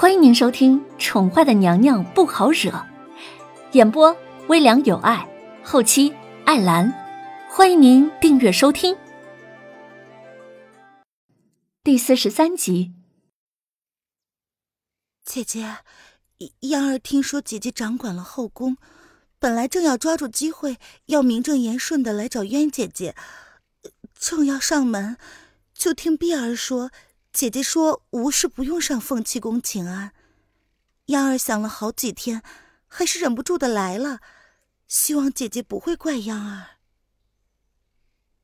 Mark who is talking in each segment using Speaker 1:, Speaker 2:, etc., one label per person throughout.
Speaker 1: 欢迎您收听《宠坏的娘娘不好惹》，演播微凉有爱，后期艾兰。欢迎您订阅收听第四十三集。
Speaker 2: 姐姐，燕儿听说姐姐掌管了后宫，本来正要抓住机会，要名正言顺的来找渊姐姐，正要上门，就听碧儿说。姐姐说：“无事不用上凤栖宫请安。”央儿想了好几天，还是忍不住的来了，希望姐姐不会怪央儿。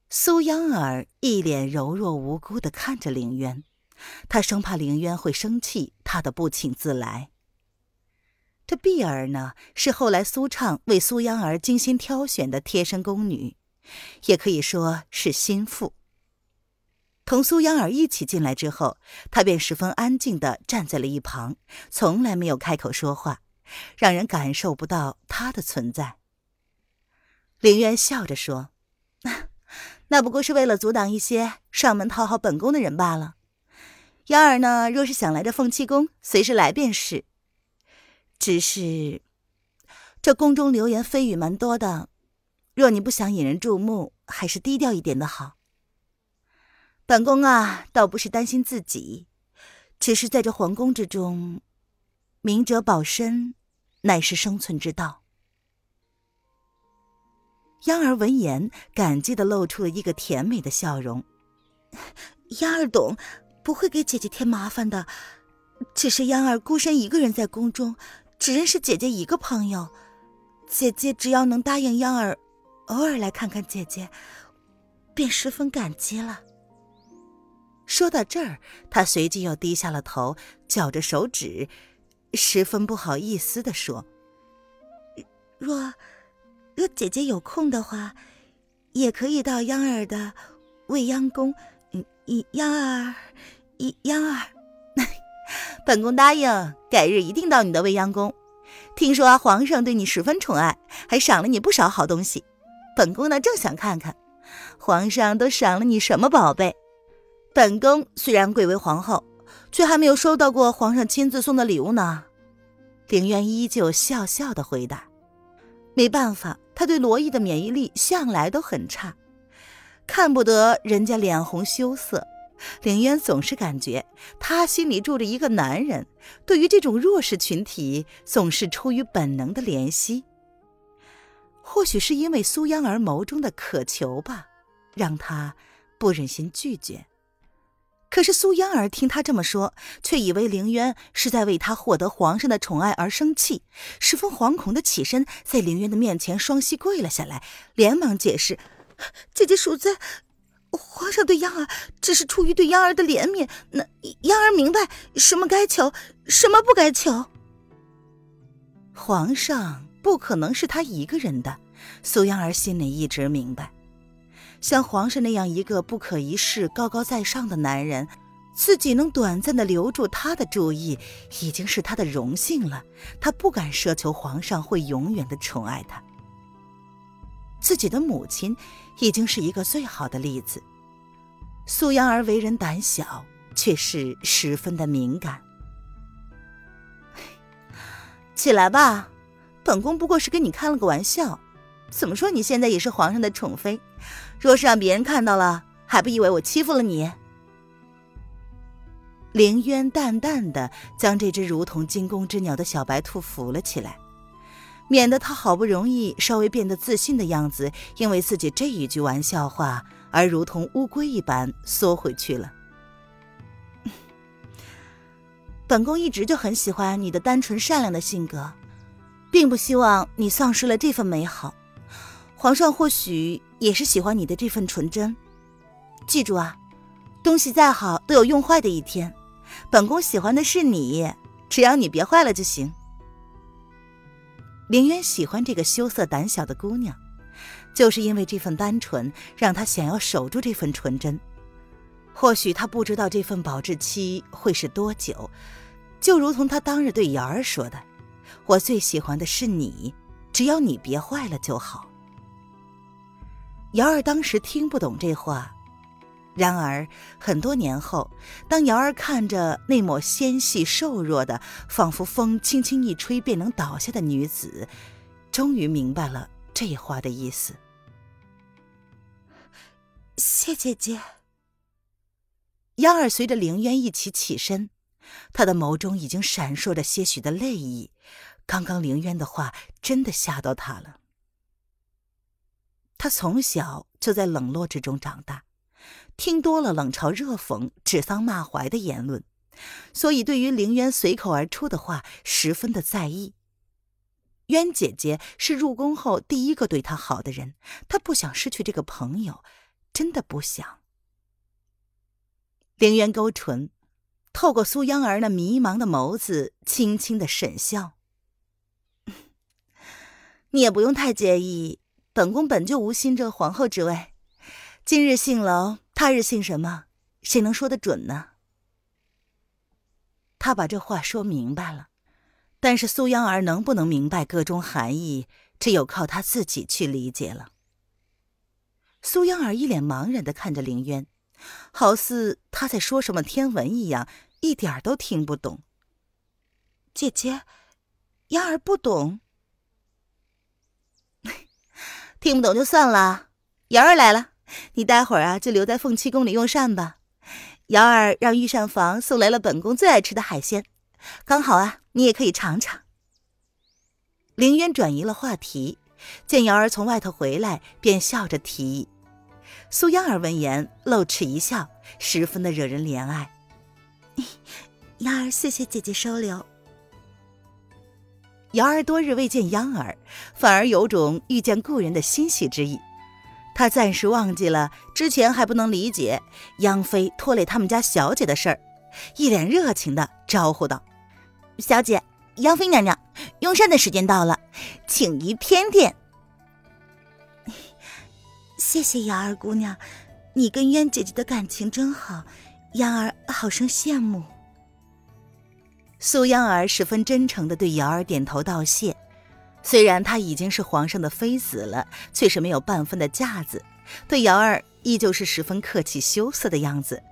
Speaker 3: 苏央儿一脸柔弱无辜的看着凌渊，她生怕凌渊会生气，她的不请自来。这碧儿呢，是后来苏畅为苏央儿精心挑选的贴身宫女，也可以说是心腹。同苏央儿一起进来之后，他便十分安静的站在了一旁，从来没有开口说话，让人感受不到他的存在。凌渊笑着说：“ 那不过是为了阻挡一些上门讨好本宫的人罢了。央儿呢，若是想来这凤栖宫，随时来便是。只是这宫中流言蜚语蛮多的，若你不想引人注目，还是低调一点的好。”本宫啊，倒不是担心自己，只是在这皇宫之中，明哲保身，乃是生存之道。
Speaker 2: 央儿闻言，感激的露出了一个甜美的笑容。央儿懂，不会给姐姐添麻烦的。只是央儿孤身一个人在宫中，只认识姐姐一个朋友。姐姐只要能答应央儿，偶尔来看看姐姐，便十分感激了。
Speaker 3: 说到这儿，他随即又低下了头，绞着手指，十分不好意思的说：“
Speaker 2: 若若姐姐有空的话，也可以到央儿的未央宫。嗯，央儿，央儿，
Speaker 3: 本宫答应，改日一定到你的未央宫。听说皇上对你十分宠爱，还赏了你不少好东西。本宫呢，正想看看皇上都赏了你什么宝贝。”本宫虽然贵为皇后，却还没有收到过皇上亲自送的礼物呢。凌渊依旧笑笑的回答：“没办法，他对罗毅的免疫力向来都很差，看不得人家脸红羞涩。凌渊总是感觉他心里住着一个男人，对于这种弱势群体，总是出于本能的怜惜。或许是因为苏央儿眸中的渴求吧，让他不忍心拒绝。”可是苏央儿听他这么说，却以为凌渊是在为他获得皇上的宠爱而生气，十分惶恐的起身，在凌渊的面前双膝跪了下来，连忙解释：“
Speaker 2: 姐姐恕罪，皇上对央儿只是出于对央儿的怜悯，那央儿明白什么该求，什么不该求。
Speaker 3: 皇上不可能是他一个人的，苏央儿心里一直明白。”像皇上那样一个不可一世、高高在上的男人，自己能短暂的留住他的注意，已经是他的荣幸了。他不敢奢求皇上会永远的宠爱他。自己的母亲，已经是一个最好的例子。苏央儿为人胆小，却是十分的敏感。起来吧，本宫不过是跟你开了个玩笑。怎么说？你现在也是皇上的宠妃，若是让别人看到了，还不以为我欺负了你？凌渊淡淡的将这只如同惊弓之鸟的小白兔扶了起来，免得他好不容易稍微变得自信的样子，因为自己这一句玩笑话而如同乌龟一般缩回去了。本宫一直就很喜欢你的单纯善良的性格，并不希望你丧失了这份美好。皇上或许也是喜欢你的这份纯真，记住啊，东西再好都有用坏的一天。本宫喜欢的是你，只要你别坏了就行。凌渊喜欢这个羞涩胆小的姑娘，就是因为这份单纯，让他想要守住这份纯真。或许他不知道这份保质期会是多久，就如同他当日对瑶儿说的：“我最喜欢的是你，只要你别坏了就好。”瑶儿当时听不懂这话，然而很多年后，当瑶儿看着那抹纤细瘦弱的，仿佛风轻轻一吹便能倒下的女子，终于明白了这话的意思。
Speaker 2: 谢姐姐。
Speaker 3: 央儿随着凌渊一起起身，她的眸中已经闪烁着些许的泪意。刚刚凌渊的话真的吓到她了。他从小就在冷落之中长大，听多了冷嘲热讽、指桑骂槐的言论，所以对于凌渊随口而出的话十分的在意。渊姐姐是入宫后第一个对他好的人，他不想失去这个朋友，真的不想。凌渊勾唇，透过苏央儿那迷茫的眸子，轻轻的沈笑。你也不用太介意，本宫本就无心这皇后之位。今日姓娄，他日姓什么，谁能说得准呢？他把这话说明白了，但是苏央儿能不能明白个中含义，只有靠他自己去理解了。苏央儿一脸茫然的看着凌渊。好似他在说什么天文一样，一点都听不懂。
Speaker 2: 姐姐，央儿不懂。
Speaker 3: 听不懂就算了。瑶儿来了，你待会儿啊就留在凤栖宫里用膳吧。瑶儿让御膳房送来了本宫最爱吃的海鲜，刚好啊，你也可以尝尝。凌渊转移了话题，见瑶儿从外头回来，便笑着提议。苏央儿闻言露齿一笑，十分的惹人怜爱。
Speaker 2: 瑶儿谢谢姐姐收留。
Speaker 3: 瑶儿多日未见央儿，反而有种遇见故人的欣喜之意。她暂时忘记了之前还不能理解央妃拖累他们家小姐的事儿，一脸热情的招呼道：“小姐，央妃娘娘，用膳的时间到了，请移偏殿。”
Speaker 2: 谢谢瑶儿姑娘，你跟渊姐姐的感情真好，央儿好生羡慕。
Speaker 3: 苏央儿十分真诚的对瑶儿点头道谢，虽然她已经是皇上的妃子了，却是没有半分的架子，对瑶儿依旧是十分客气羞涩的样子，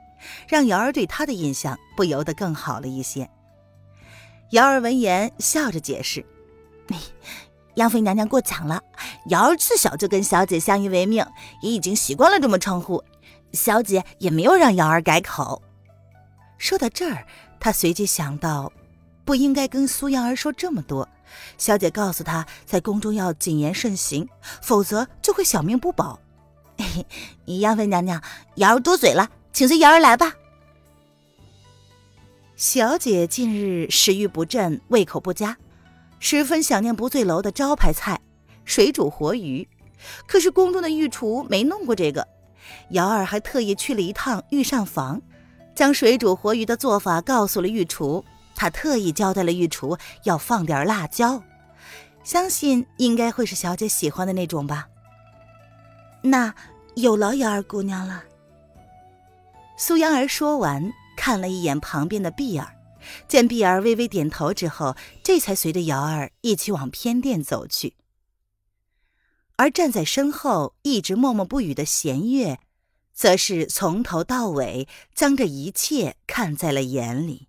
Speaker 3: 让瑶儿对她的印象不由得更好了一些。瑶儿闻言笑着解释。央妃娘娘过奖了，瑶儿自小就跟小姐相依为命，也已经习惯了这么称呼，小姐也没有让瑶儿改口。说到这儿，她随即想到，不应该跟苏央儿说这么多。小姐告诉她，在宫中要谨言慎行，否则就会小命不保。杨妃娘娘，瑶儿多嘴了，请随瑶儿来吧。小姐近日食欲不振，胃口不佳。十分想念不醉楼的招牌菜水煮活鱼，可是宫中的御厨没弄过这个。瑶儿还特意去了一趟御膳房，将水煮活鱼的做法告诉了御厨。他特意交代了御厨要放点辣椒，相信应该会是小姐喜欢的那种吧。
Speaker 2: 那有劳瑶儿姑娘了。
Speaker 3: 苏央儿说完，看了一眼旁边的碧儿。见碧儿微微点头之后，这才随着瑶儿一起往偏殿走去。而站在身后一直默默不语的弦月，则是从头到尾将这一切看在了眼里。